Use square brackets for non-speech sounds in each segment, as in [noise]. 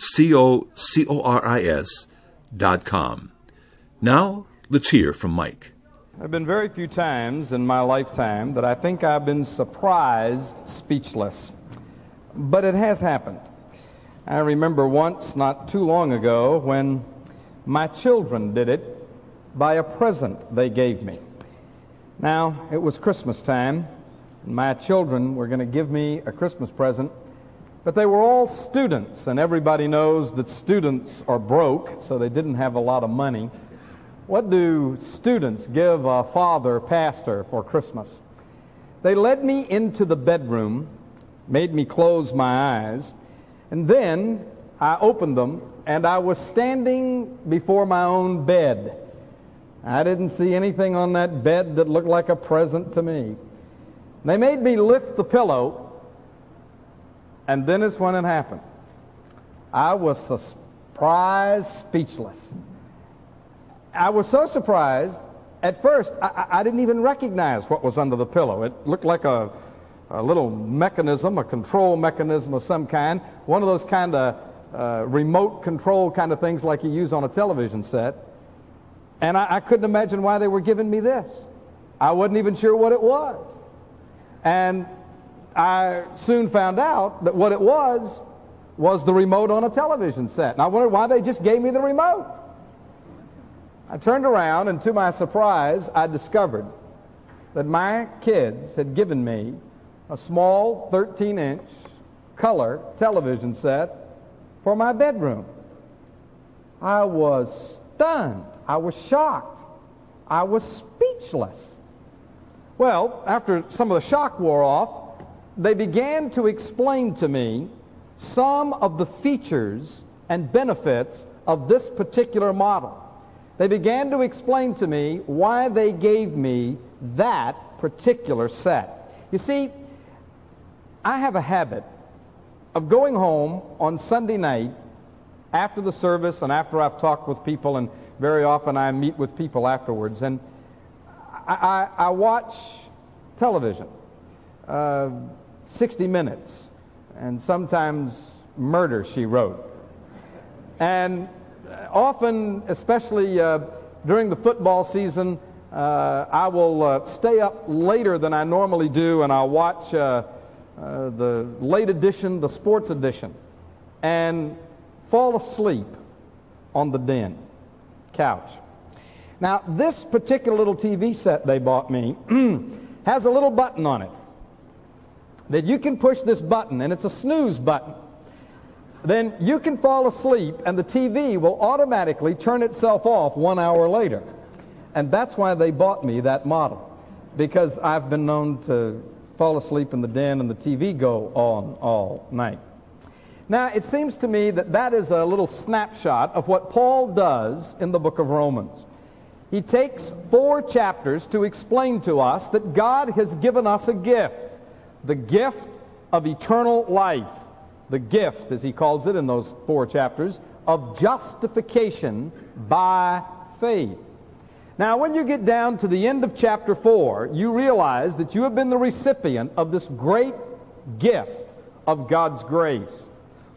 C-O-C-O-R-I-S dot com. Now, let's hear from Mike. There have been very few times in my lifetime that I think I've been surprised speechless. But it has happened. I remember once, not too long ago, when my children did it by a present they gave me. Now, it was Christmas time. My children were going to give me a Christmas present, but they were all students, and everybody knows that students are broke, so they didn't have a lot of money. What do students give a father pastor for Christmas? They led me into the bedroom, made me close my eyes, and then I opened them, and I was standing before my own bed. I didn't see anything on that bed that looked like a present to me. They made me lift the pillow, and then is when it happened. I was surprised, speechless. I was so surprised, at first, I, I, didn't even recognize what was under the pillow. It looked like a, a little mechanism, a control mechanism of some kind, one of those kind of uh, remote control kind of things like you use on a television set. And I, I couldn't imagine why they were giving me this. I wasn't even sure what it was. And I soon found out that what it was was the remote on a television set. And I wondered why they just gave me the remote. I turned around, and to my surprise, I discovered that my kids had given me a small 13 inch color television set for my bedroom. I was stunned. I was shocked. I was speechless. Well, after some of the shock wore off, they began to explain to me some of the features and benefits of this particular model. They began to explain to me why they gave me that particular set. You see, I have a habit of going home on Sunday night after the service and after I've talked with people, and very often I meet with people afterwards, and I, I, I watch television, uh, 60 Minutes, and sometimes Murder, She Wrote. And often, especially uh, during the football season, uh, I will uh, stay up later than I normally do, and I'll watch uh, uh, the late edition, the sports edition, and fall asleep on the den couch. Now, this particular little TV set they bought me [clears throat] has a little button on it that you can push this button, and it's a snooze button. Then you can fall asleep, and the TV will automatically turn itself off one hour later. And that's why they bought me that model, because I've been known to fall asleep in the den and the TV go on all night. Now, it seems to me that that is a little snapshot of what Paul does in the book of Romans. He takes four chapters to explain to us that God has given us a gift the gift of eternal life. The gift, as he calls it in those four chapters, of justification by faith. Now, when you get down to the end of chapter 4, you realize that you have been the recipient of this great gift of God's grace.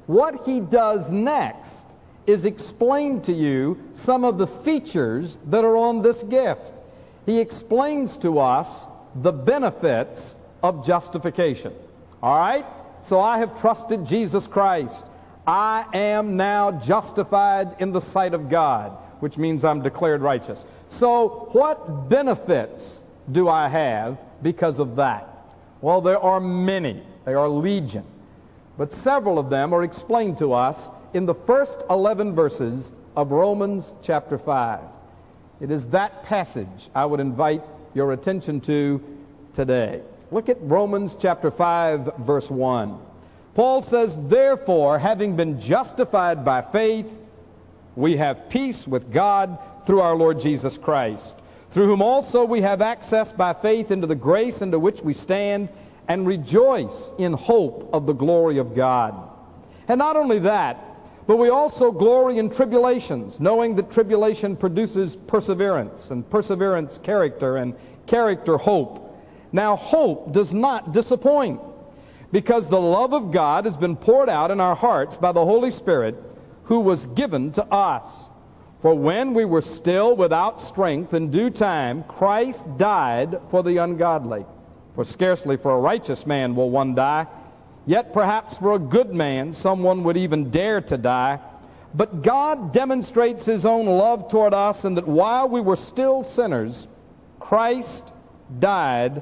What he does next is explain to you some of the features that are on this gift. He explains to us the benefits of justification. All right? So I have trusted Jesus Christ. I am now justified in the sight of God, which means I'm declared righteous. So, what benefits do I have because of that? Well, there are many. They are legion. But several of them are explained to us in the first 11 verses of Romans chapter 5. It is that passage I would invite your attention to today. Look at Romans chapter 5, verse 1. Paul says, Therefore, having been justified by faith, we have peace with God through our Lord Jesus Christ, through whom also we have access by faith into the grace into which we stand and rejoice in hope of the glory of God. And not only that, but we also glory in tribulations, knowing that tribulation produces perseverance, and perseverance, character, and character, hope. Now, hope does not disappoint, because the love of God has been poured out in our hearts by the Holy Spirit, who was given to us. For when we were still without strength, in due time, Christ died for the ungodly. For scarcely for a righteous man will one die Yet perhaps for a good man, someone would even dare to die. But God demonstrates his own love toward us in that while we were still sinners, Christ died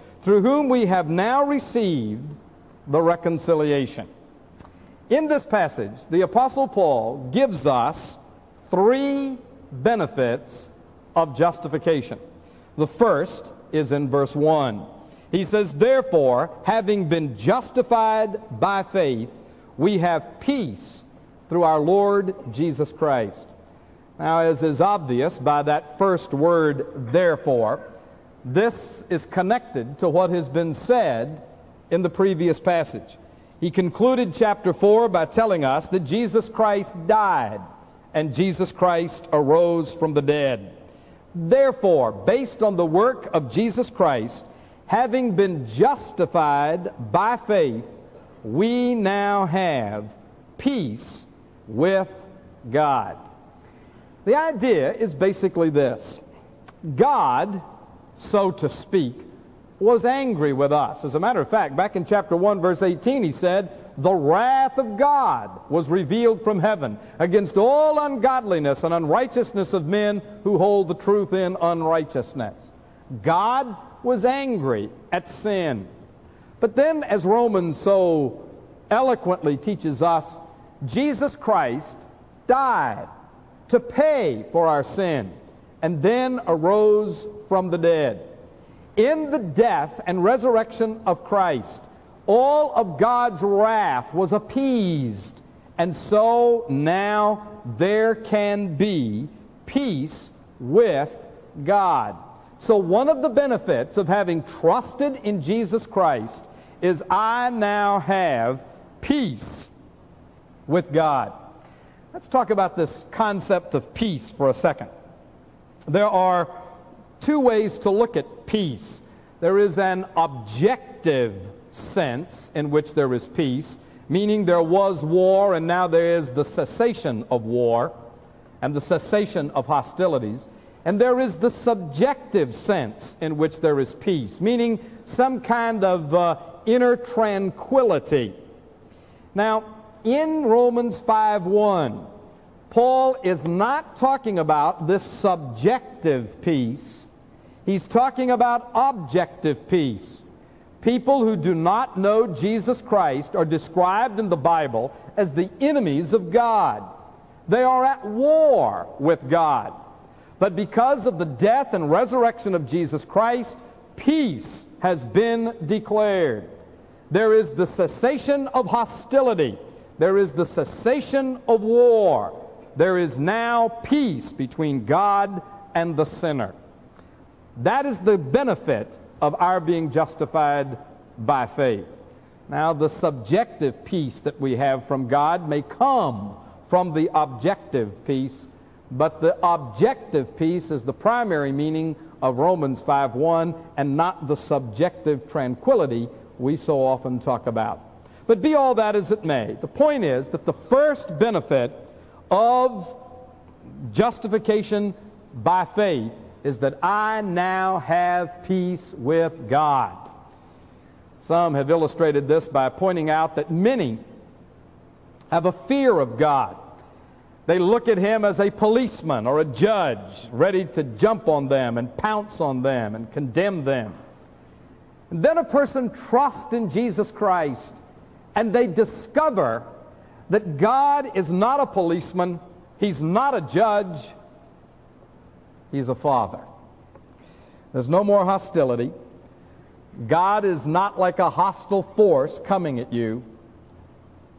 through whom we have now received the reconciliation. In this passage, the Apostle Paul gives us three benefits of justification. The first is in verse 1. He says, Therefore, having been justified by faith, we have peace through our Lord Jesus Christ. Now, as is obvious by that first word, therefore, this is connected to what has been said in the previous passage. He concluded chapter 4 by telling us that Jesus Christ died and Jesus Christ arose from the dead. Therefore, based on the work of Jesus Christ, having been justified by faith, we now have peace with God. The idea is basically this God, so to speak, was angry with us. As a matter of fact, back in chapter 1, verse 18, he said, The wrath of God was revealed from heaven against all ungodliness and unrighteousness of men who hold the truth in unrighteousness. God was angry at sin. But then, as Romans so eloquently teaches us, Jesus Christ died to pay for our sin and then arose from the dead. In the death and resurrection of Christ, all of God's wrath was appeased. And so now there can be peace with God. So, one of the benefits of having trusted in Jesus Christ is I now have peace with God. Let's talk about this concept of peace for a second. There are two ways to look at peace. There is an objective sense in which there is peace, meaning there was war and now there is the cessation of war and the cessation of hostilities. And there is the subjective sense in which there is peace, meaning some kind of uh, inner tranquility. Now, in Romans 5:1, Paul is not talking about this subjective peace. He's talking about objective peace. People who do not know Jesus Christ are described in the Bible as the enemies of God. They are at war with God. But because of the death and resurrection of Jesus Christ, peace has been declared. There is the cessation of hostility. There is the cessation of war. There is now peace between God and the sinner. That is the benefit of our being justified by faith. Now, the subjective peace that we have from God may come from the objective peace but the objective peace is the primary meaning of Romans 5:1 and not the subjective tranquility we so often talk about. But be all that as it may, the point is that the first benefit of justification by faith is that I now have peace with God. Some have illustrated this by pointing out that many have a fear of God They look at him as a policeman or a judge, ready to jump on them and pounce on them and condemn them. And then a person trusts in Jesus Christ and they discover that God is not a policeman, He's not a judge, He's a father. There's no more hostility. God is not like a hostile force coming at you.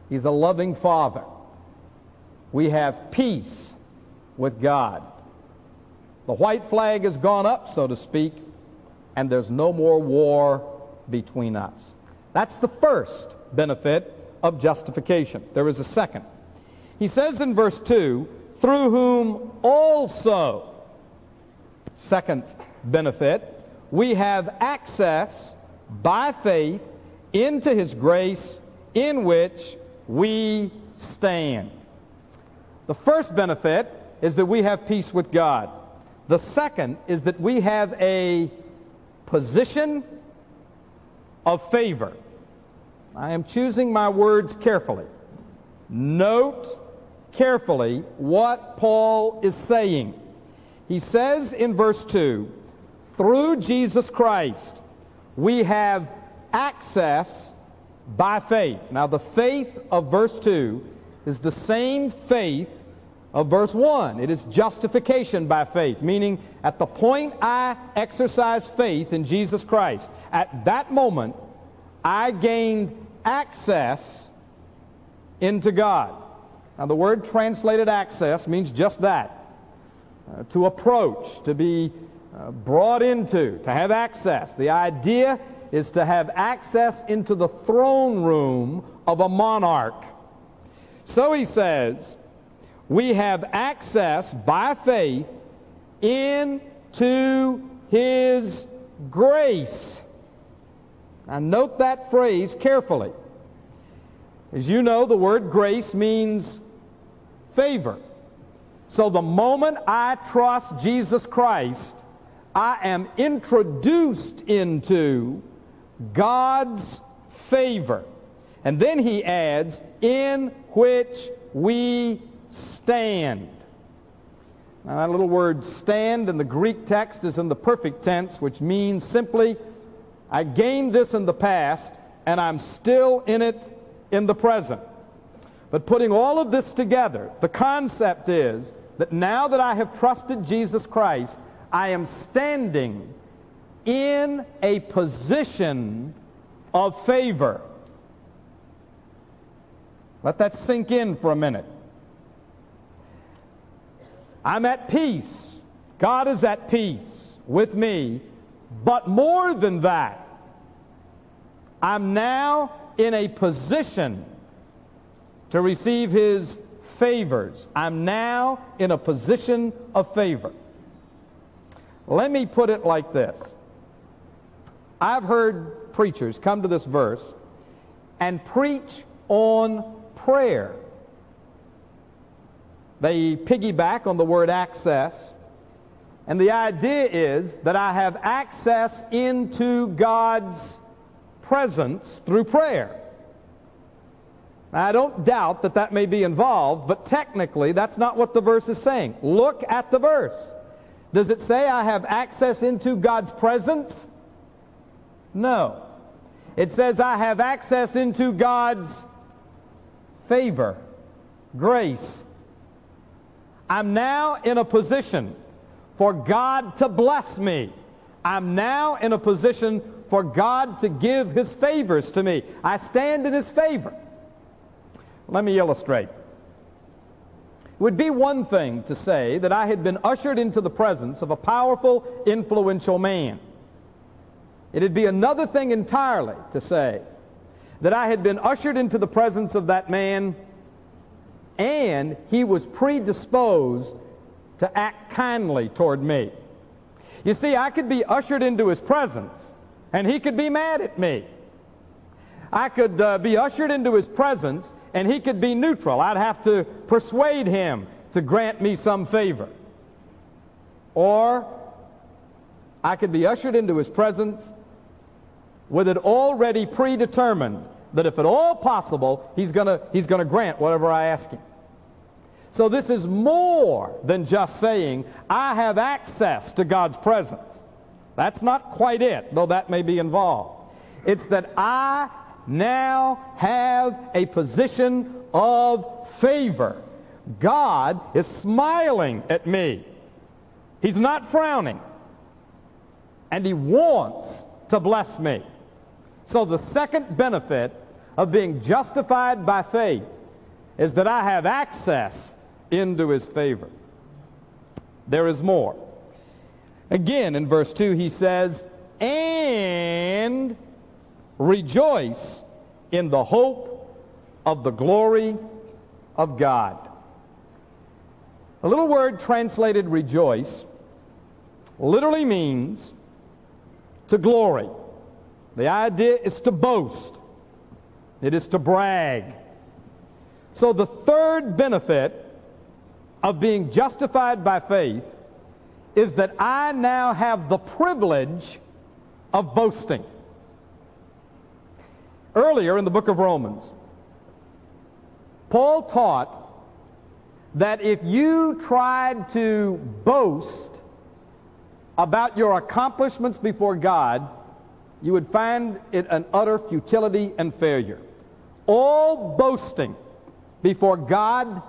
He's a loving father. We have peace with God. The white flag has gone up, so to speak, and there's no more war between us. That's the first benefit of justification. There is a second. He says in verse 2, through whom also, second benefit, we have access by faith into his grace in which we stand. The first benefit is that we have peace with God. The second is that we have a position of favor. I am choosing my words carefully. Note carefully what Paul is saying. He says in verse 2 through Jesus Christ, we have access by faith. Now, the faith of verse 2 is the same faith of verse 1. It is justification by faith, meaning at the point I exercise faith in Jesus Christ, at that moment, I gained access into God. Now, the word translated access means just that uh, to approach, to be uh, brought into, to have access. The idea is to have access into the throne room of a monarch. So he says, we have access by faith into his grace. Now, note that phrase carefully. As you know, the word grace means favor. So the moment I trust Jesus Christ, I am introduced into God's favor. And then he adds, in which we stand. Now, that little word stand in the Greek text is in the perfect tense, which means simply I gained this in the past, and I'm still in it in the present. But putting all of this together, the concept is that now that I have trusted Jesus Christ, I am standing in a position of favor. Let that sink in for a minute. I'm at peace. God is at peace with me. But more than that, I'm now in a position to receive his favors. I'm now in a position of favor. Let me put it like this. I've heard preachers come to this verse and preach on prayer. They piggyback on the word access. And the idea is that I have access into God's presence through prayer. Now, I don't doubt that that may be involved, but technically that's not what the verse is saying. Look at the verse. Does it say I have access into God's presence? No. It says I have access into God's favor, grace. I'm now in a position for God to bless me. I'm now in a position for God to give his favors to me. I stand in his favor. Let me illustrate. It would be one thing to say that I had been ushered into the presence of a powerful, influential man. It'd be another thing entirely to say that I had been ushered into the presence of that man and he was predisposed to act kindly toward me. You see, I could be ushered into his presence, and he could be mad at me. I could uh, be ushered into his presence, and he could be neutral. I'd have to persuade him to grant me some favor. Or I could be ushered into his presence with it already predetermined that if at all possible, he's going he's going to grant whatever I ask him. So this is more than just saying, I have access to God's presence. That's not quite it, though that may be involved. It's that I now have a position of favor. God is smiling at me. He's not frowning. And He wants to bless me. So the second benefit of being justified by faith is that I have access into His favor. There is more. Again, in verse 2, he says, And rejoice in the hope of the glory of God. A little word translated rejoice literally means to glory. The idea is to boast. It is to brag. So the third benefit of being justified by faith is that I now have the privilege of boasting. Earlier in the book of Romans, Paul taught that if you tried to boast about your accomplishments before God, you would find it an utter futility and failure. All boasting before God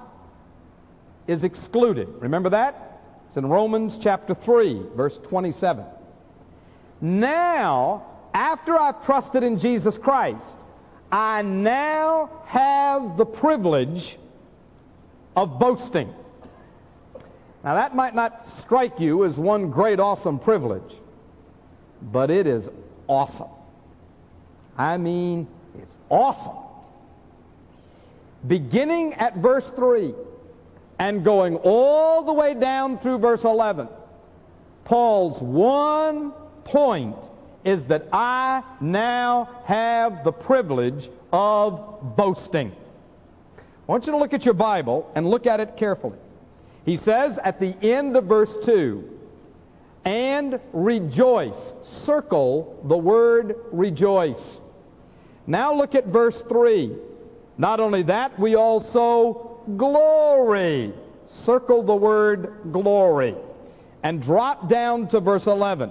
is excluded. Remember that? It's in Romans chapter 3, verse 27. Now, after I've trusted in Jesus Christ, I now have the privilege of boasting. Now, that might not strike you as one great, awesome privilege, but it is awesome. I mean, it's awesome. Beginning at verse 3 and going all the way down through verse 11, Paul's one point is that I now have the privilege of boasting. I want you to look at your Bible and look at it carefully. He says at the end of verse 2, and rejoice. Circle the word rejoice. Now look at verse 3. Not only that, we also glory. Circle the word glory. And drop down to verse 11.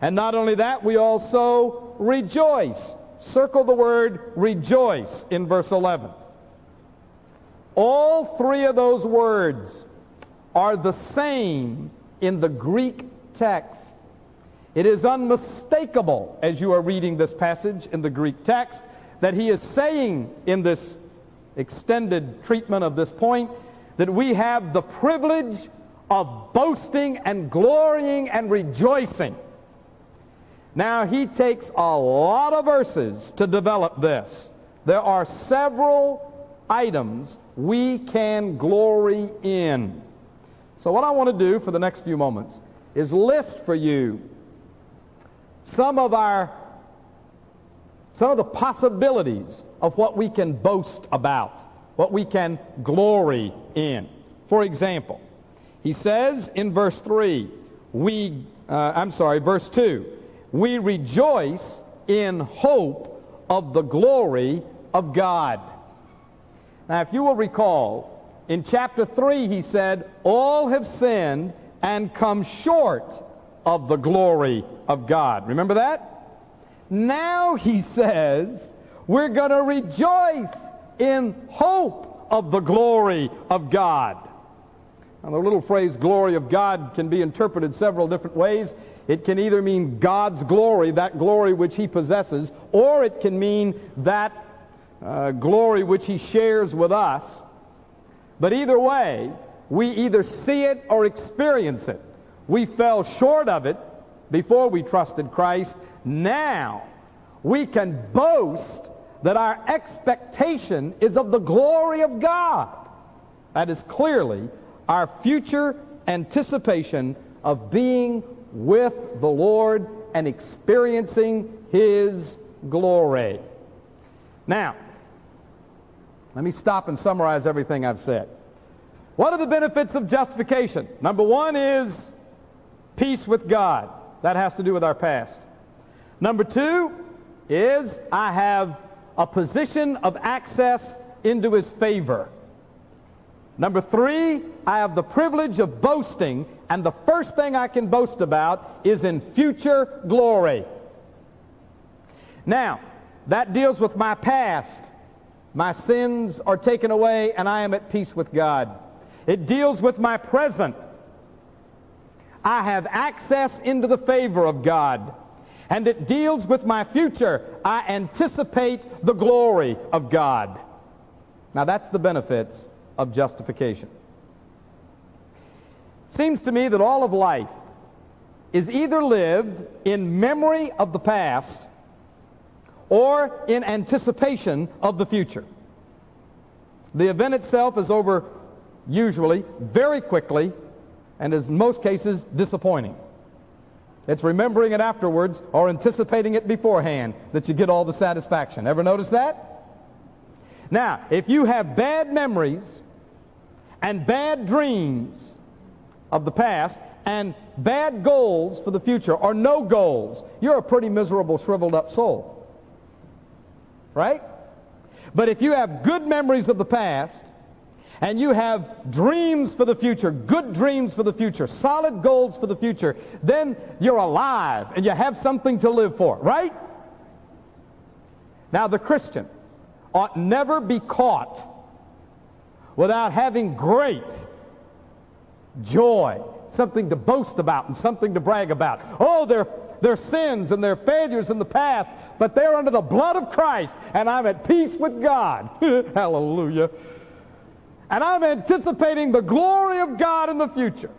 And not only that, we also rejoice. Circle the word rejoice in verse 11. All three of those words are the same in the Greek text. It is unmistakable as you are reading this passage in the Greek text that he is saying in this extended treatment of this point that we have the privilege of boasting and glorying and rejoicing. Now, he takes a lot of verses to develop this. There are several items we can glory in. So, what I want to do for the next few moments is list for you some of our some of the possibilities of what we can boast about, what we can glory in. For example, he says in verse 3, we, uh, I'm sorry, verse 2, we rejoice in hope of the glory of God. Now, if you will recall, in chapter 3, he said, All have sinned and come short of the glory of God. Remember that? Now he says, We're going to rejoice in hope of the glory of God. Now, the little phrase glory of God can be interpreted several different ways. It can either mean God's glory, that glory which he possesses, or it can mean that uh, glory which he shares with us. But either way, we either see it or experience it. We fell short of it before we trusted Christ. Now we can boast that our expectation is of the glory of God. That is clearly our future anticipation of being with the Lord and experiencing His glory. Now, let me stop and summarize everything I've said. What are the benefits of justification? Number one is peace with God. That has to do with our past. Number two is I have a position of access into His favor. Number three, I have the privilege of boasting, and the first thing I can boast about is in future glory. Now, that deals with my past. My sins are taken away, and I am at peace with God. It deals with my present. I have access into the favor of God. And it deals with my future. I anticipate the glory of God. Now, that's the benefits of justification. Seems to me that all of life is either lived in memory of the past or in anticipation of the future. The event itself is over usually very quickly and is in most cases disappointing. It's remembering it afterwards or anticipating it beforehand that you get all the satisfaction. Ever notice that? Now, if you have bad memories and bad dreams of the past and bad goals for the future or no goals, you're a pretty miserable, shriveled up soul. Right? But if you have good memories of the past and you have dreams for the future, good dreams for the future, solid goals for the future, then you're alive and you have something to live for, right? Now, the Christian ought never be caught without having great joy, something to boast about and something to brag about. Oh, their, their sins and their failures in the past but they're under the blood of Christ, and I'm at peace with God. [laughs] Hallelujah. And I'm anticipating the glory of God in the future.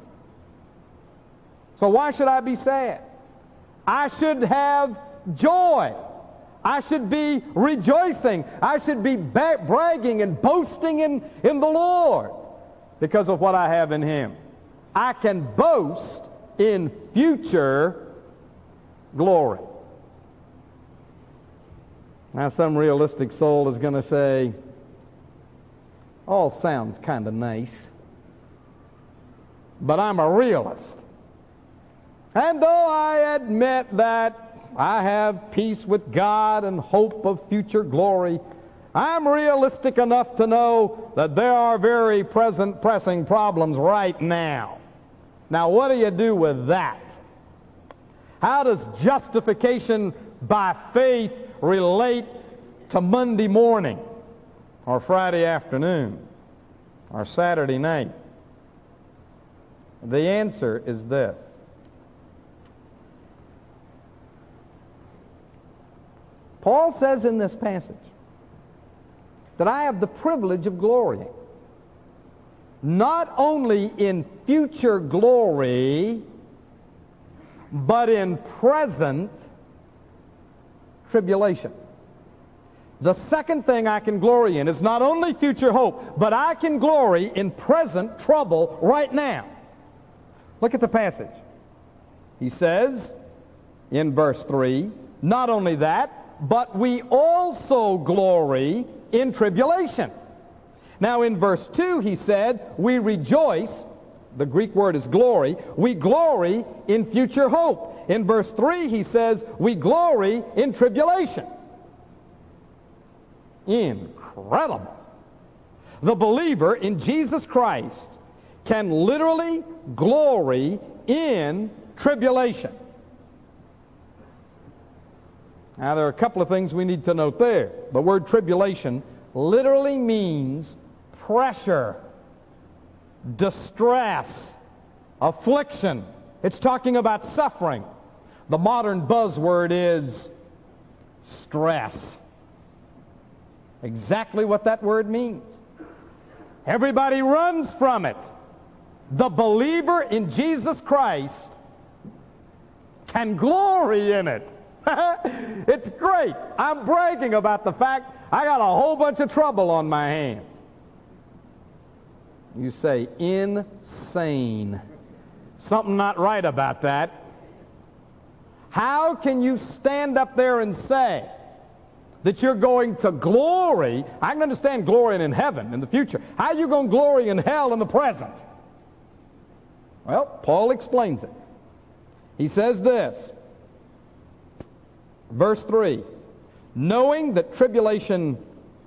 So why should I be sad? I should have joy. I should be rejoicing. I should be bragging and boasting in, in the Lord because of what I have in Him. I can boast in future glory. Now, some realistic soul is going to say, all sounds kind of nice, but I'm a realist. And though I admit that I have peace with God and hope of future glory, I'm realistic enough to know that there are very present pressing problems right now. Now, what do you do with that? How does justification by faith relate to Monday morning or Friday afternoon or Saturday night? The answer is this. Paul says in this passage that I have the privilege of glorying. Not only in future glory, but in present tribulation. The second thing I can glory in is not only future hope, but I can glory in present trouble right now. Look at the passage. He says in verse 3 not only that, but we also glory in tribulation. Now, in verse 2, he said, We rejoice, the Greek word is glory, we glory in future hope. In verse 3, he says, We glory in tribulation. Incredible. The believer in Jesus Christ can literally glory in tribulation. Now, there are a couple of things we need to note there. The word tribulation literally means pressure, distress, affliction. It's talking about suffering. The modern buzzword is stress. Exactly what that word means. Everybody runs from it. The believer in Jesus Christ can glory in it. [laughs] it's great. I'm bragging about the fact I got a whole bunch of trouble on my hands. You say, insane. Something not right about that. How can you stand up there and say that you're going to glory? I can understand glorying in heaven in the future. How are you going to glory in hell in the present? Well, Paul explains it. He says this, verse 3 knowing that tribulation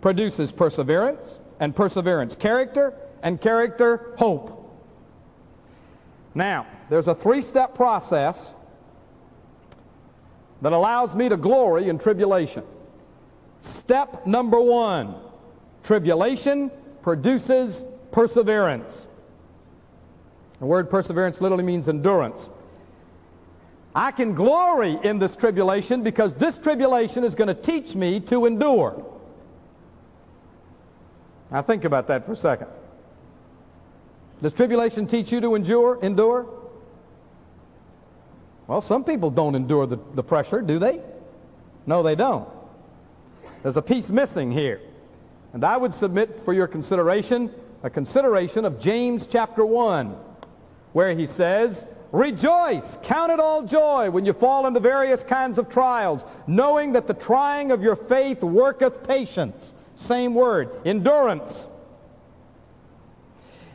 produces perseverance, and perseverance, character, and character, hope. Now, there's a three step process that allows me to glory in tribulation. Step number one tribulation produces perseverance. The word perseverance literally means endurance. I can glory in this tribulation because this tribulation is going to teach me to endure. Now think about that for a second. Does tribulation teach you to endure? Endure? Well, some people don't endure the, the pressure, do they? No, they don't. There's a piece missing here. And I would submit for your consideration a consideration of James chapter 1, where he says, Rejoice, count it all joy when you fall into various kinds of trials, knowing that the trying of your faith worketh patience. Same word, endurance.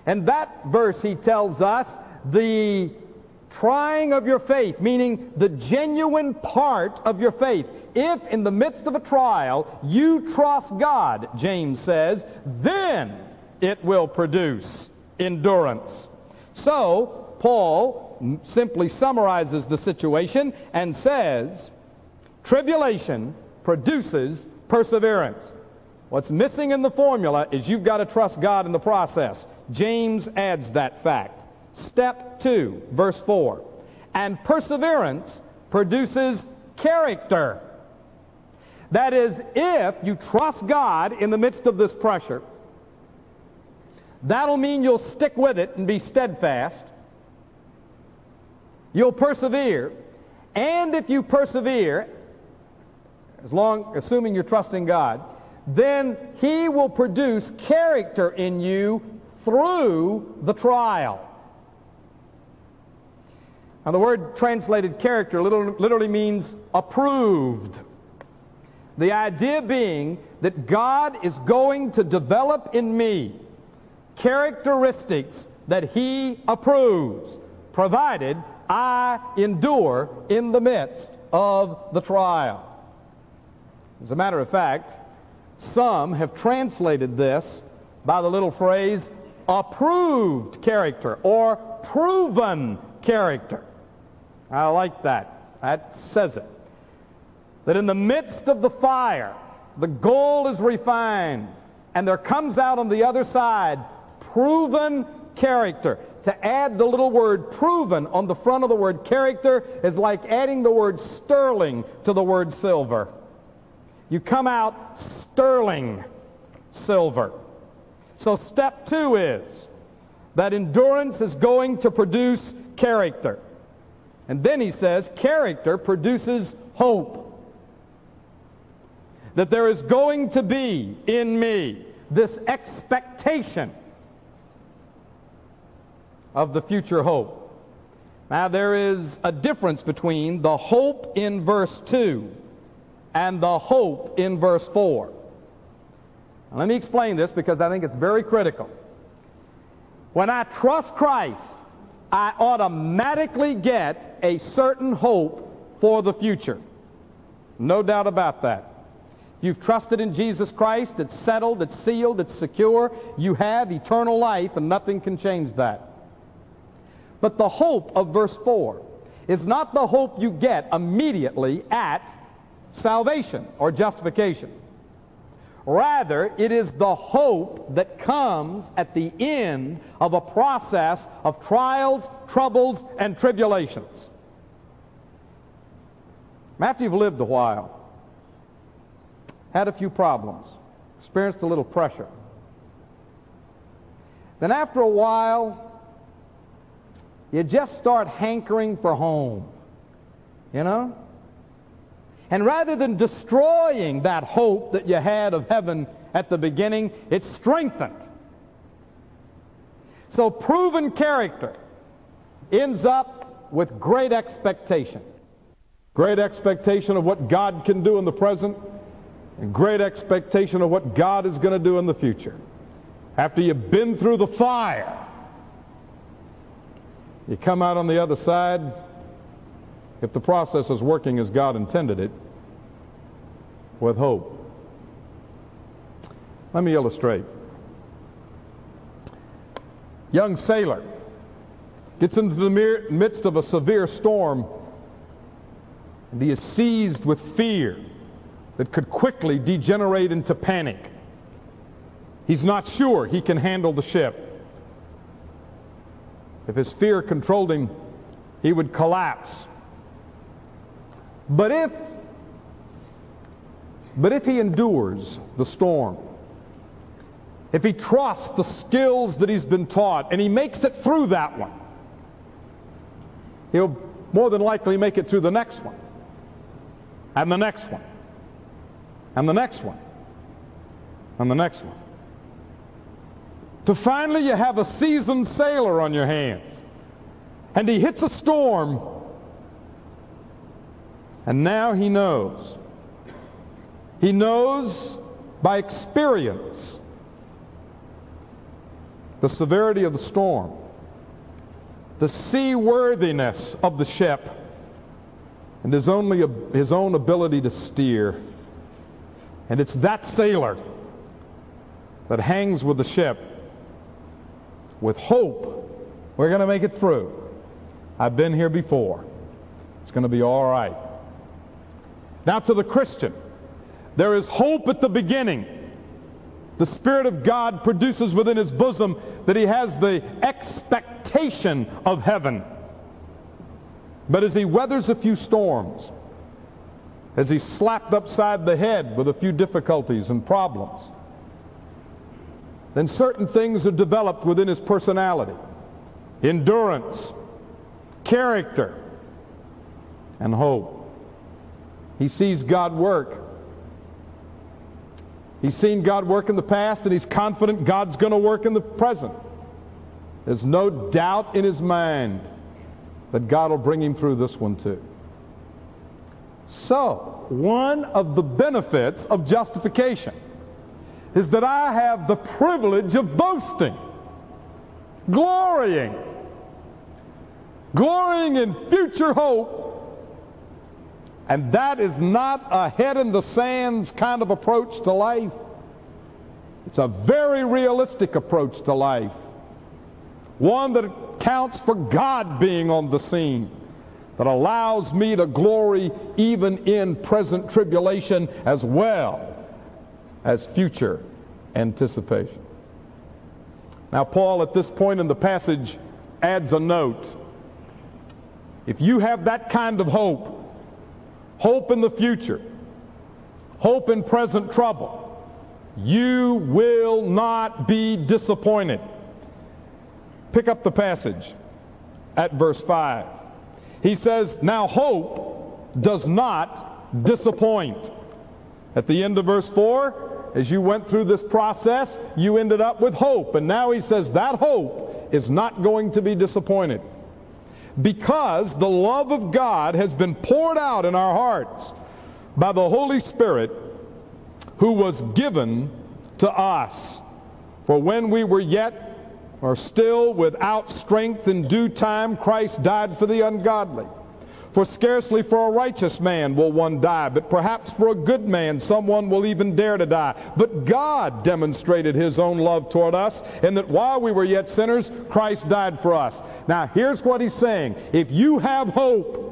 And that verse, he tells us, the trying of your faith, meaning the genuine part of your faith. If in the midst of a trial you trust God, James says, then it will produce endurance. So, Paul simply summarizes the situation and says, tribulation produces perseverance. What's missing in the formula is you've got to trust God in the process. James adds that fact. Step 2, verse 4. And perseverance produces character. That is, if you trust God in the midst of this pressure, that'll mean you'll stick with it and be steadfast. You'll persevere. And if you persevere, as long, assuming you're trusting God, then He will produce character in you through the trial. Now, the word translated character literally means approved. The idea being that God is going to develop in me characteristics that He approves, provided I endure in the midst of the trial. As a matter of fact, some have translated this by the little phrase approved character or proven character. I like that. That says it. That in the midst of the fire, the gold is refined, and there comes out on the other side proven character. To add the little word proven on the front of the word character is like adding the word sterling to the word silver. You come out sterling silver. So step two is that endurance is going to produce character. And then he says, character produces hope. That there is going to be in me this expectation of the future hope. Now, there is a difference between the hope in verse 2 and the hope in verse 4. Now, let me explain this because I think it's very critical. When I trust Christ, I automatically get a certain hope for the future. No doubt about that. If you've trusted in Jesus Christ, it's settled, it's sealed, it's secure. You have eternal life, and nothing can change that. But the hope of verse 4 is not the hope you get immediately at salvation or justification. Rather, it is the hope that comes at the end of a process of trials, troubles, and tribulations. After you've lived a while, had a few problems, experienced a little pressure, then after a while, you just start hankering for home. You know? And rather than destroying that hope that you had of heaven at the beginning, it's strengthened. So proven character ends up with great expectation. Great expectation of what God can do in the present, and great expectation of what God is going to do in the future. After you've been through the fire, you come out on the other side if the process is working as God intended it, with hope. Let me illustrate. young sailor gets into the midst of a severe storm and he is seized with fear that could quickly degenerate into panic. He's not sure he can handle the ship. If his fear controlled him, he would collapse. But if but if he endures the storm, if he trusts the skills that he's been taught and he makes it through that one, he'll more than likely make it through the next one, and the next one, and the next one, and the next one. To finally you have a seasoned sailor on your hands, and he hits a storm, and now he knows. He knows by experience the severity of the storm, the seaworthiness of the ship, and his, only, his own ability to steer. And it's that sailor that hangs with the ship with hope we're going to make it through. I've been here before. It's going to be all right. Now, to the Christian, there is hope at the beginning the Spirit of God produces within his bosom that he has the expectation of heaven. But as he weathers a few storms, as he's slapped upside the head with a few difficulties and problems, then certain things are developed within his personality endurance, character, and hope. He sees God work He's seen God work in the past and he's confident God's going to work in the present. There's no doubt in his mind that God will bring him through this one too. So, one of the benefits of justification is that I have the privilege of boasting, glorying, glorying in future hope and that is not a head in the sands kind of approach to life. It's a very realistic approach to life. One that counts for God being on the scene, that allows me to glory even in present tribulation as well as future anticipation. Now, Paul, at this point in the passage, adds a note. If you have that kind of hope, hope in the future, hope in present trouble, you will not be disappointed. Pick up the passage at verse 5. He says, Now hope does not disappoint. At the end of verse 4, as you went through this process, you ended up with hope. And now he says that hope is not going to be disappointed because the love of God has been poured out in our hearts by the Holy Spirit who was given to us. For when we were yet or still without strength in due time, Christ died for the ungodly. For scarcely for a righteous man will one die, but perhaps for a good man someone will even dare to die. But God demonstrated his own love toward us, in that while we were yet sinners, Christ died for us. Now, here's what he's saying. If you have hope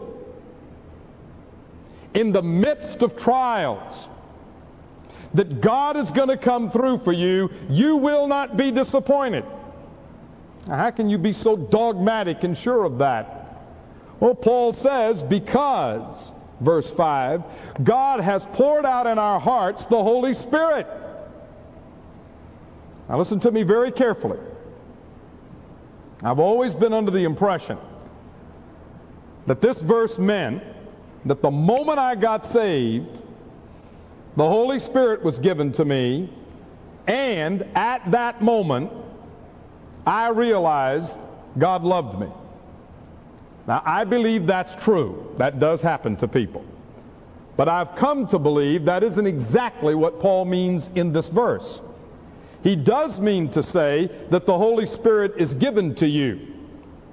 in the midst of trials, that God is going to come through for you, you will not be disappointed. Now, how can you be so dogmatic and sure of that? Well, Paul says, because, verse 5, God has poured out in our hearts the Holy Spirit. Now, listen to me very carefully. I've always been under the impression that this verse meant that the moment I got saved, the Holy Spirit was given to me, and at that moment, I realized God loved me. Now, I believe that's true. That does happen to people. But I've come to believe that isn't exactly what Paul means in this verse. He does mean to say that the Holy Spirit is given to you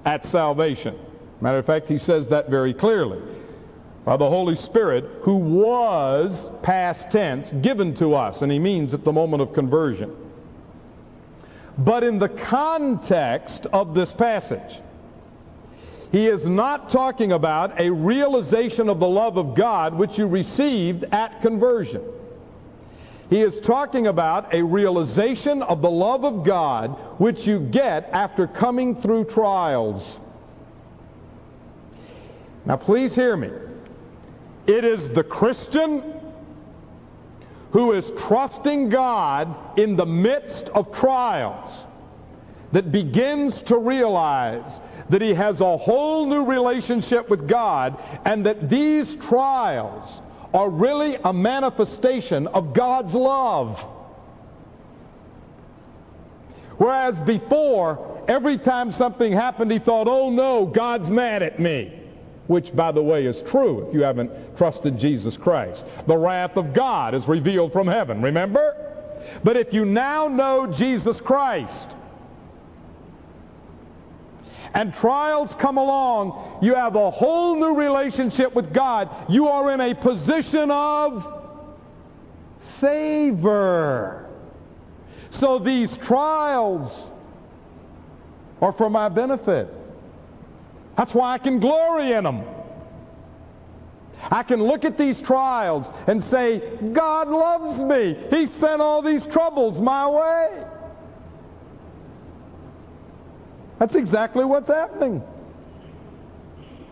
at salvation. Matter of fact, he says that very clearly. By the Holy Spirit, who was, past tense, given to us, and he means at the moment of conversion. but in the context of this passage. He is not talking about a realization of the love of God which you received at conversion. He is talking about a realization of the love of God which you get after coming through trials. Now, please hear me. It is the Christian who is trusting God in the midst of trials that begins to realize that he has a whole new relationship with God and that these trials are really a manifestation of God's love. Whereas before, every time something happened, he thought, oh no, God's mad at me. Which, by the way, is true if you haven't trusted Jesus Christ. The wrath of God is revealed from heaven, remember? But if you now know Jesus Christ, and trials come along, you have a whole new relationship with God. You are in a position of favor. So these trials are for my benefit. That's why I can glory in them. I can look at these trials and say, God loves me. He sent all these troubles my way. That's exactly what's happening.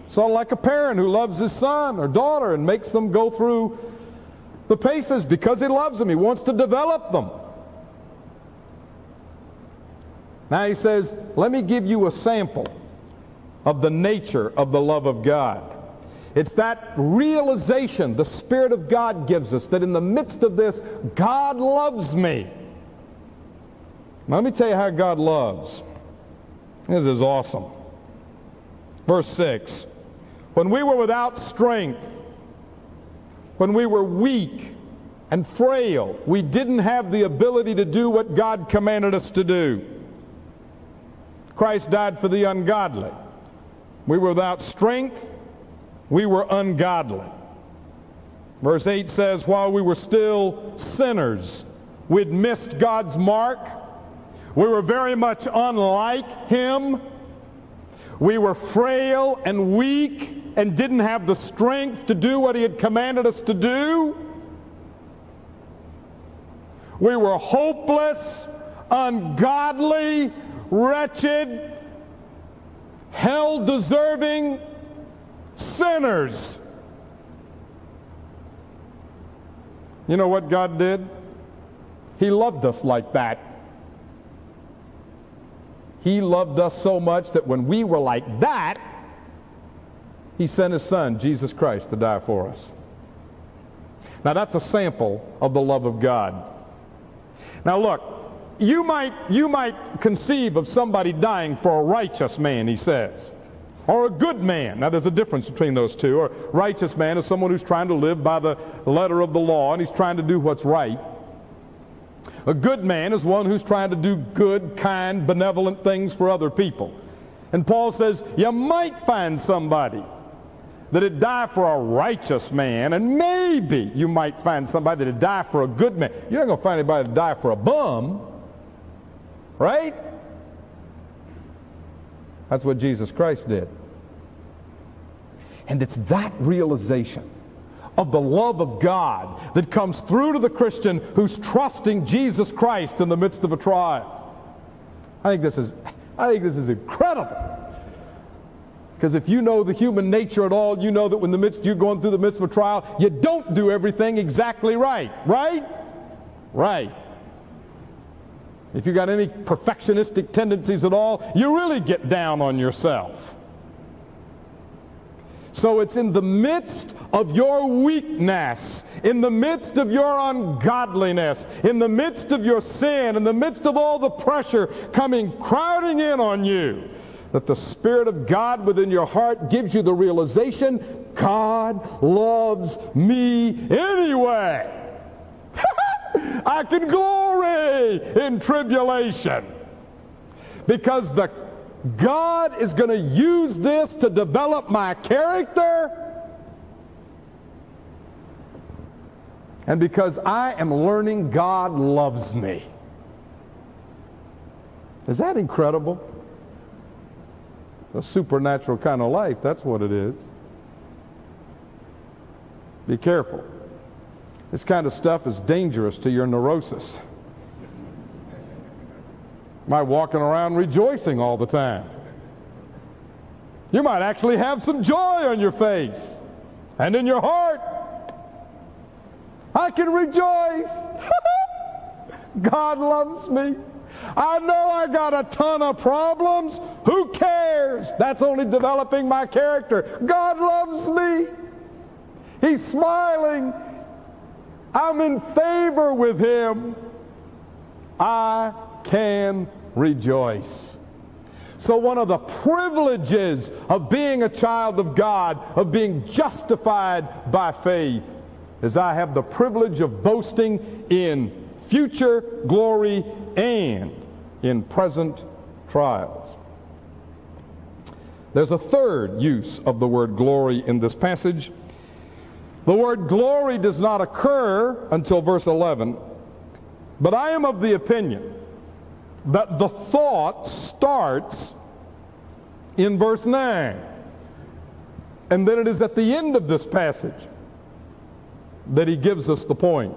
So, like a parent who loves his son or daughter and makes them go through the paces because he loves them, he wants to develop them. Now he says, Let me give you a sample of the nature of the love of God. It's that realization the Spirit of God gives us that in the midst of this, God loves me. Let me tell you how God loves. This is awesome. Verse 6 When we were without strength, when we were weak and frail, we didn't have the ability to do what God commanded us to do. Christ died for the ungodly. We were without strength, we were ungodly. Verse 8 says, While we were still sinners, we'd missed God's mark we were very much unlike him. We were frail and weak and didn't have the strength to do what he had commanded us to do. We were hopeless, ungodly, wretched, hell deserving sinners. You know what God did? He loved us like that. He loved us so much that when we were like that, he sent his son, Jesus Christ, to die for us. Now that's a sample of the love of God. Now look, you might, you might conceive of somebody dying for a righteous man, he says, or a good man. Now there's a difference between those two. A righteous man is someone who's trying to live by the letter of the law and he's trying to do what's right. A good man is one who's trying to do good, kind, benevolent things for other people. And Paul says, you might find somebody that'd die for a righteous man, and maybe you might find somebody that'd die for a good man. You're not going to find anybody to die for a bum, right? That's what Jesus Christ did. And it's that realization of the love of God that comes through to the Christian who's trusting Jesus Christ in the midst of a trial. I think this is, I think this is incredible. Because if you know the human nature at all, you know that when the midst you're going through the midst of a trial, you don't do everything exactly right. Right? Right. If you've got any perfectionistic tendencies at all, you really get down on yourself. So it's in the midst of your weakness, in the midst of your ungodliness, in the midst of your sin, in the midst of all the pressure coming crowding in on you, that the Spirit of God within your heart gives you the realization God loves me anyway. [laughs] I can glory in tribulation because the God is going to use this to develop my character. And because I am learning God loves me. Is that incredible? A supernatural kind of life, that's what it is. Be careful. This kind of stuff is dangerous to your neurosis. Might walking around rejoicing all the time. You might actually have some joy on your face and in your heart. I can rejoice. [laughs] God loves me. I know I got a ton of problems. Who cares? That's only developing my character. God loves me. He's smiling. I'm in favor with him. I can rejoice. So, one of the privileges of being a child of God, of being justified by faith, is I have the privilege of boasting in future glory and in present trials. There's a third use of the word glory in this passage. The word glory does not occur until verse 11, but I am of the opinion that the thought starts in verse 9. And then it is at the end of this passage that he gives us the point.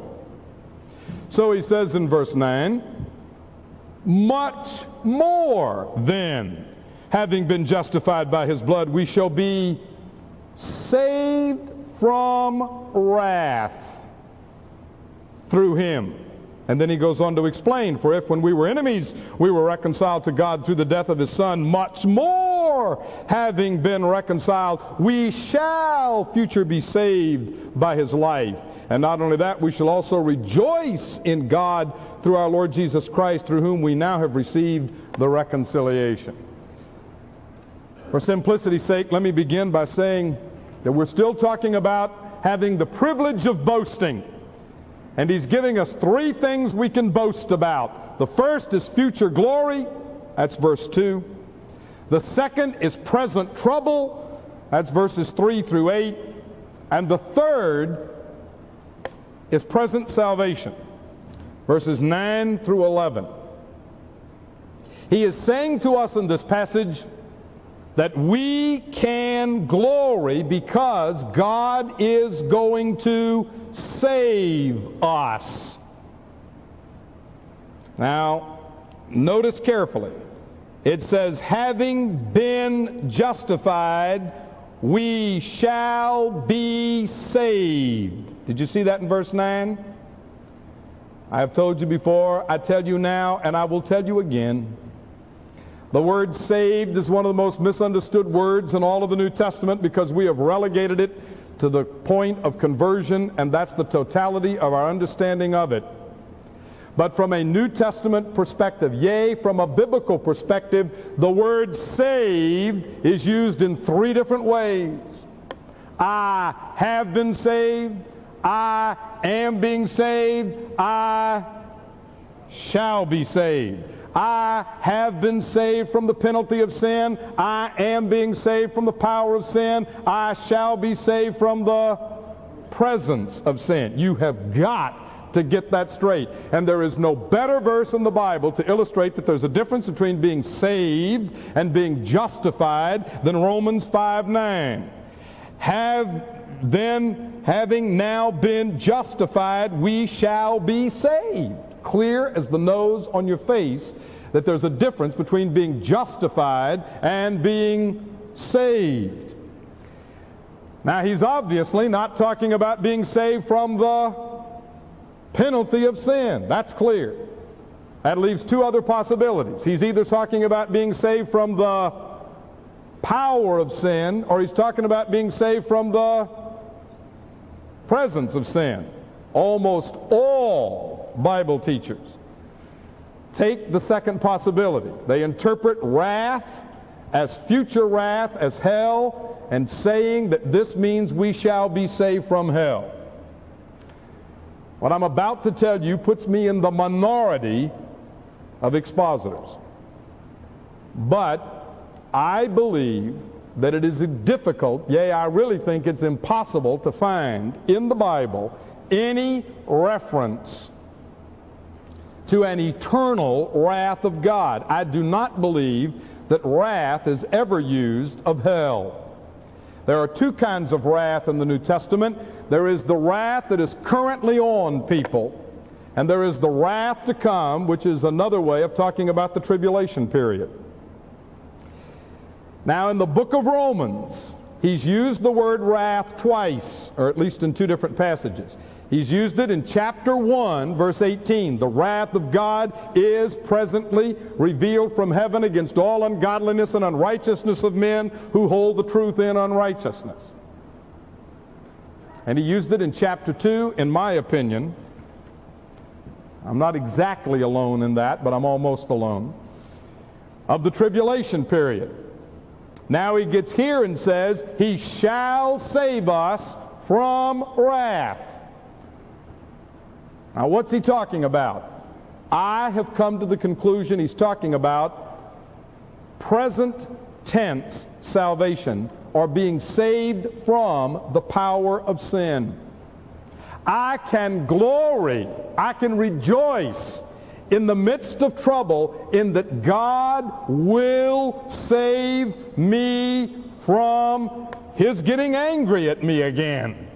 So he says in verse 9, much more then, having been justified by his blood, we shall be saved from wrath through him. And then he goes on to explain, for if when we were enemies we were reconciled to God through the death of his son, much more having been reconciled, we shall future be saved by his life. And not only that, we shall also rejoice in God through our Lord Jesus Christ, through whom we now have received the reconciliation. For simplicity's sake, let me begin by saying that we're still talking about having the privilege of boasting. And he's giving us three things we can boast about. The first is future glory. That's verse 2. The second is present trouble. That's verses 3 through 8. And the third is present salvation. Verses 9 through 11. He is saying to us in this passage that we can glory because God is going to save us. Now, notice carefully. It says, having been justified, we shall be saved. Did you see that in verse 9? I have told you before, I tell you now, and I will tell you again. The word saved is one of the most misunderstood words in all of the New Testament because we have relegated it to the point of conversion, and that's the totality of our understanding of it. But from a New Testament perspective, yea, from a biblical perspective, the word saved is used in three different ways. I have been saved, I am being saved, I shall be saved. I have been saved from the penalty of sin. I am being saved from the power of sin. I shall be saved from the presence of sin. You have got to get that straight. And there is no better verse in the Bible to illustrate that there's a difference between being saved and being justified than Romans 5 9. Have then, having now been justified, we shall be saved clear as the nose on your face that there's a difference between being justified and being saved. Now, he's obviously not talking about being saved from the penalty of sin. That's clear. That leaves two other possibilities. He's either talking about being saved from the power of sin, or he's talking about being saved from the presence of sin. Almost all Bible teachers take the second possibility. They interpret wrath as future wrath, as hell, and saying that this means we shall be saved from hell. What I'm about to tell you puts me in the minority of expositors. But I believe that it is difficult, yea, I really think it's impossible to find in the Bible any reference to an eternal wrath of God. I do not believe that wrath is ever used of hell. There are two kinds of wrath in the New Testament. There is the wrath that is currently on people, and there is the wrath to come, which is another way of talking about the tribulation period. Now, in the book of Romans, he's used the word wrath twice, or at least in two different passages. He's used it in chapter 1, verse 18. The wrath of God is presently revealed from heaven against all ungodliness and unrighteousness of men who hold the truth in unrighteousness. And he used it in chapter 2, in my opinion. I'm not exactly alone in that, but I'm almost alone. Of the tribulation period. Now he gets here and says, He shall save us from wrath. Now, what's he talking about? I have come to the conclusion he's talking about present tense salvation or being saved from the power of sin. I can glory, I can rejoice in the midst of trouble in that God will save me from his getting angry at me again.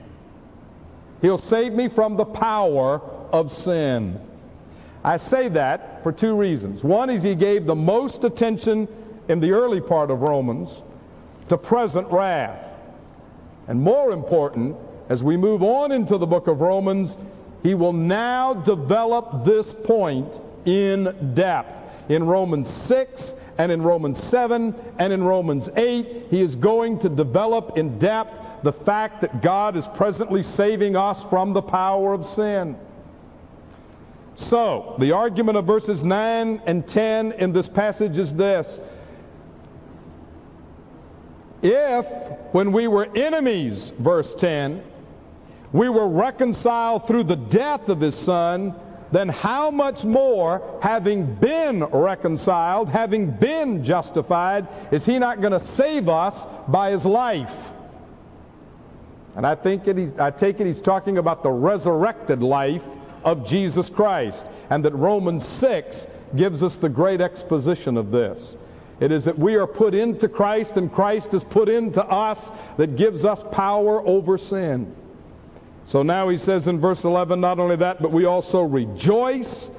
He'll save me from the power of sin. I say that for two reasons. One is he gave the most attention in the early part of Romans to present wrath. And more important, as we move on into the book of Romans, he will now develop this point in depth. In Romans 6 and in Romans 7 and in Romans 8, he is going to develop in depth the fact that God is presently saving us from the power of sin. So, the argument of verses 9 and 10 in this passage is this. If, when we were enemies, verse 10, we were reconciled through the death of his son, then how much more, having been reconciled, having been justified, is he not going to save us by his life? And I think it, I take it he's talking about the resurrected life of Jesus Christ. And that Romans 6 gives us the great exposition of this. It is that we are put into Christ and Christ is put into us that gives us power over sin. So now he says in verse 11, not only that, but we also rejoice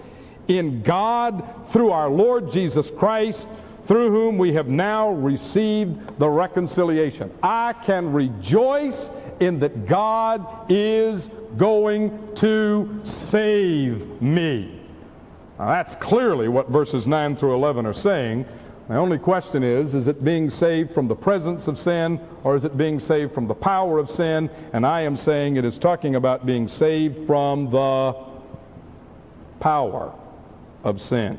in God through our Lord Jesus Christ, through whom we have now received the reconciliation. I can rejoice in that God is going to save me. Now, that's clearly what verses 9 through 11 are saying. The only question is, is it being saved from the presence of sin or is it being saved from the power of sin? And I am saying it is talking about being saved from the power of sin.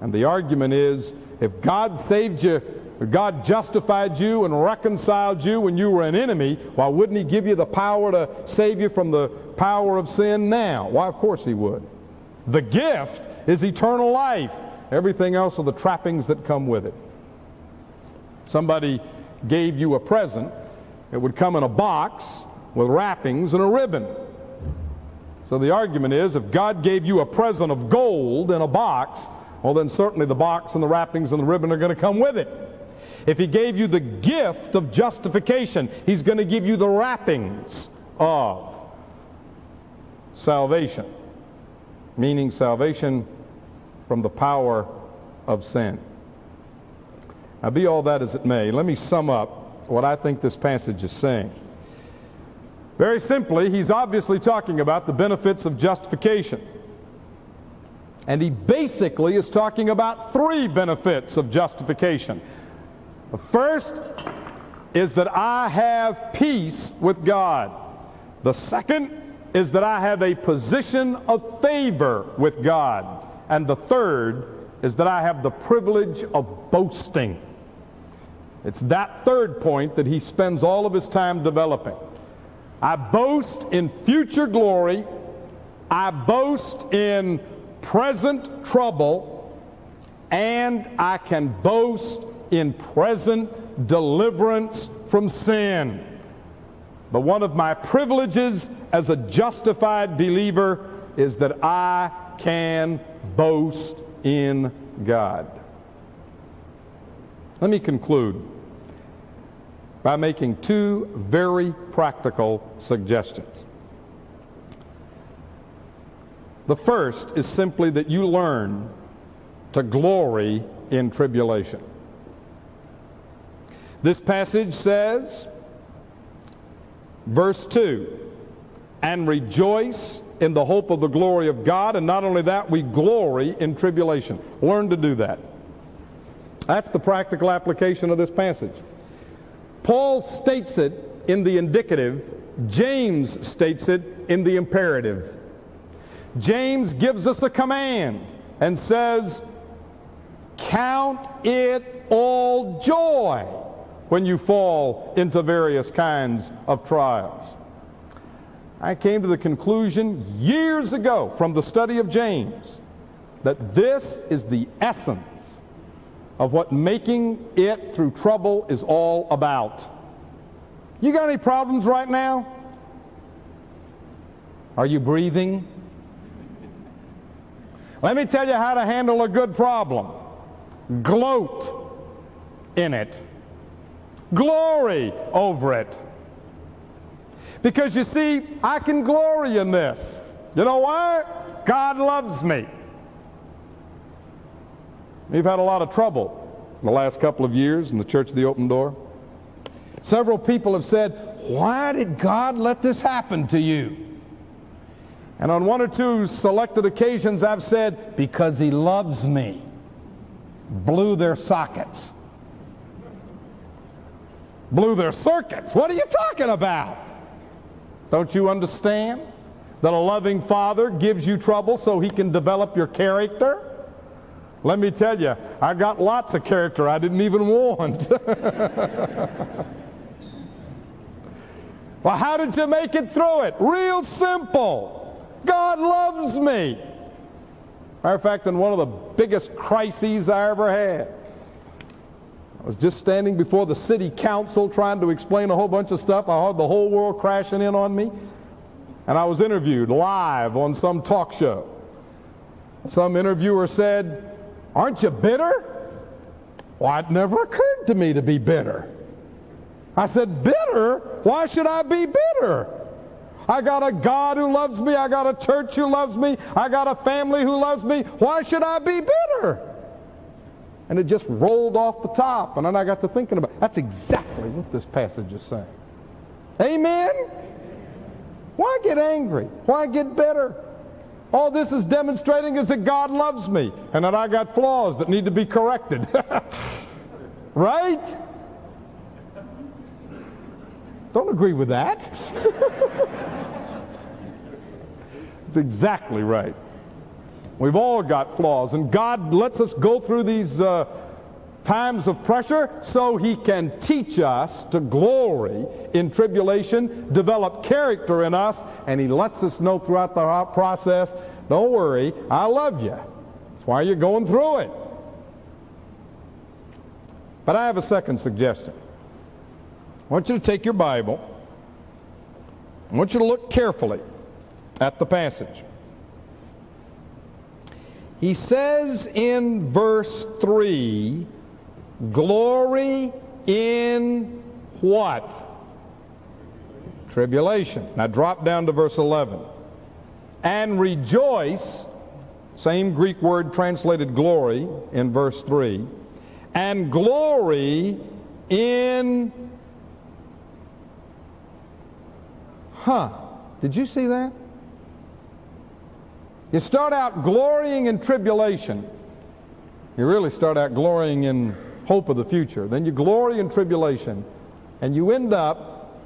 And the argument is, if God saved you God justified you and reconciled you when you were an enemy, why wouldn't He give you the power to save you from the power of sin now? Why, of course He would. The gift is eternal life. Everything else are the trappings that come with it. Somebody gave you a present, it would come in a box with wrappings and a ribbon. So the argument is if God gave you a present of gold in a box, well, then certainly the box and the wrappings and the ribbon are going to come with it. If he gave you the gift of justification, he's going to give you the wrappings of salvation, meaning salvation from the power of sin. Now, be all that as it may, let me sum up what I think this passage is saying. Very simply, he's obviously talking about the benefits of justification. And he basically is talking about three benefits of justification. The first is that I have peace with God. The second is that I have a position of favor with God. And the third is that I have the privilege of boasting. It's that third point that he spends all of his time developing. I boast in future glory. I boast in present trouble. And I can boast in present deliverance from sin. But one of my privileges as a justified believer is that I can boast in God. Let me conclude by making two very practical suggestions. The first is simply that you learn to glory in tribulation. This passage says, verse 2, and rejoice in the hope of the glory of God, and not only that, we glory in tribulation. Learn to do that. That's the practical application of this passage. Paul states it in the indicative, James states it in the imperative. James gives us a command and says, Count it all joy when you fall into various kinds of trials. I came to the conclusion years ago from the study of James that this is the essence of what making it through trouble is all about. You got any problems right now? Are you breathing? Let me tell you how to handle a good problem. Gloat in it. Glory over it. Because you see, I can glory in this. You know why? God loves me. We've had a lot of trouble in the last couple of years in the Church of the Open Door. Several people have said, Why did God let this happen to you? And on one or two selected occasions, I've said, Because He loves me. Blew their sockets. Blew their circuits. What are you talking about? Don't you understand that a loving father gives you trouble so he can develop your character? Let me tell you, I got lots of character I didn't even want. [laughs] well, how did you make it through it? Real simple. God loves me. Matter of fact, in one of the biggest crises I ever had, I was just standing before the city council trying to explain a whole bunch of stuff. I heard the whole world crashing in on me. And I was interviewed live on some talk show. Some interviewer said, Aren't you bitter? Well, it never occurred to me to be bitter. I said, Bitter? Why should I be bitter? I got a God who loves me. I got a church who loves me. I got a family who loves me. Why should I be bitter? And it just rolled off the top. And then I got to thinking about it. that's exactly what this passage is saying. Amen? Why get angry? Why get bitter? All this is demonstrating is that God loves me and that I got flaws that need to be corrected. [laughs] right? Don't agree with that. [laughs] it's exactly right. We've all got flaws, and God lets us go through these uh, times of pressure so He can teach us to glory in tribulation, develop character in us, and He lets us know throughout the process don't worry, I love you. That's why you're going through it. But I have a second suggestion. I want you to take your Bible. I want you to look carefully at the passage. He says in verse 3 Glory in what? Tribulation. Now drop down to verse 11. And rejoice, same Greek word translated glory in verse 3, and glory in. Huh. Did you see that? You start out glorying in tribulation. You really start out glorying in hope of the future. Then you glory in tribulation. And you end up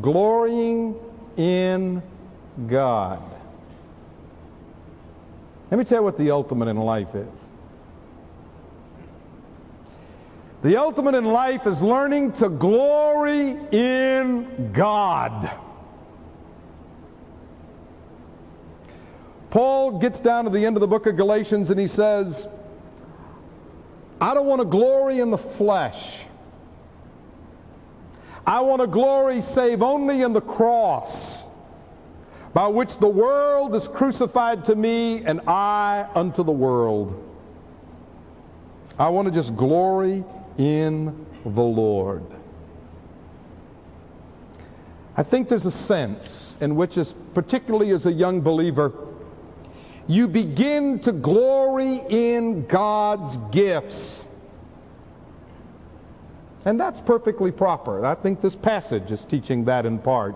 glorying in God. Let me tell you what the ultimate in life is. The ultimate in life is learning to glory in God. Paul gets down to the end of the book of Galatians and he says, I don't want to glory in the flesh. I want to glory save only in the cross. by which the world is crucified to me and I unto the world. I want to just glory in the Lord. I think there's a sense in which, as, particularly as a young believer, you begin to glory in God's gifts. And that's perfectly proper. I think this passage is teaching that in part,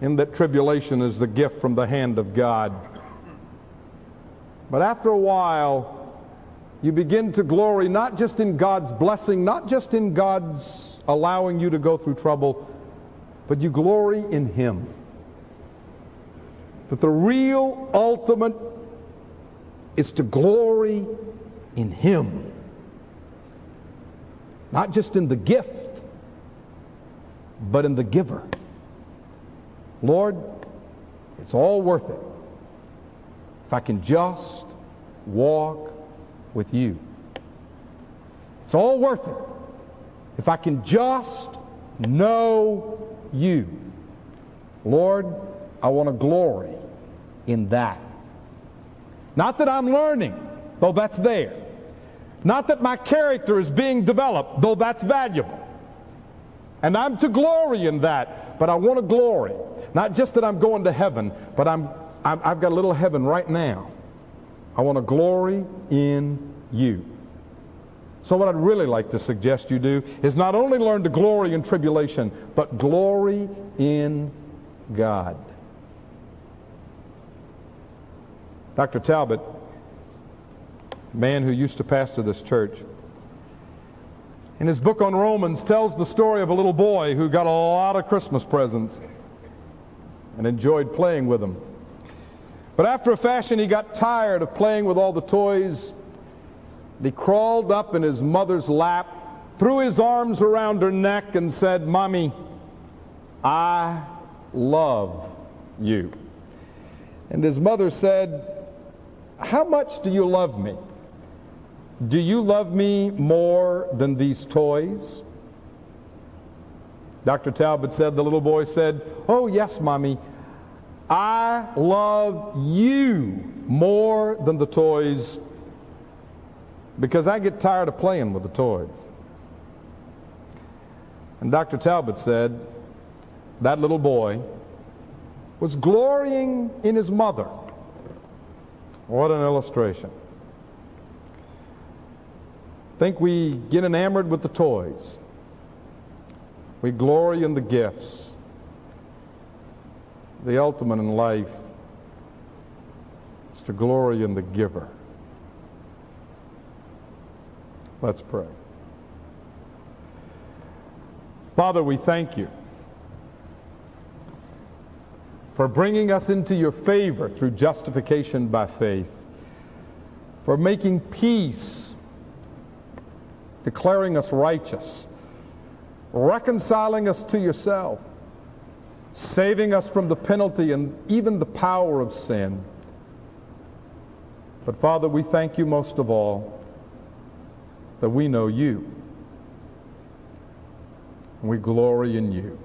in that tribulation is the gift from the hand of God. But after a while, you begin to glory not just in God's blessing, not just in God's allowing you to go through trouble, but you glory in Him. That the real ultimate is to glory in Him. Not just in the gift, but in the giver. Lord, it's all worth it if I can just walk with you. It's all worth it if I can just know you. Lord, I want to glory in that. Not that I'm learning, though that's there. Not that my character is being developed, though that's valuable. And I'm to glory in that, but I want to glory. Not just that I'm going to heaven, but I'm, i have got a little heaven right now. I want to glory in you. So, what I'd really like to suggest you do is not only learn to glory in tribulation, but glory in God. Dr. Talbot, man who used to pastor this church, in his book on Romans tells the story of a little boy who got a lot of Christmas presents and enjoyed playing with them. But after a fashion, he got tired of playing with all the toys. He crawled up in his mother's lap, threw his arms around her neck, and said, Mommy, I love you. And his mother said, How much do you love me? Do you love me more than these toys? Dr. Talbot said, the little boy said, Oh, yes, Mommy, I love you more than the toys because I get tired of playing with the toys. And Dr. Talbot said that little boy was glorying in his mother. What an illustration. I think we get enamored with the toys. We glory in the gifts the ultimate in life is to glory in the giver. Let's pray. Father, we thank you for bringing us into your favor through justification by faith, for making peace, declaring us righteous, reconciling us to yourself saving us from the penalty and even the power of sin. But Father, we thank you most of all that we know you. We glory in you.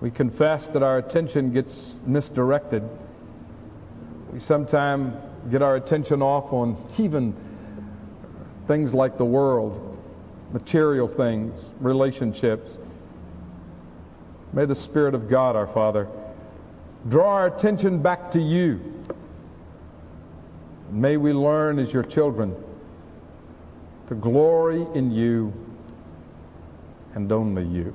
We confess that our attention gets misdirected. We sometimes get our attention off on even things like the world, material things, relationships. May the Spirit of God, our Father, draw our attention back to you. May we learn as your children to glory in you and only you.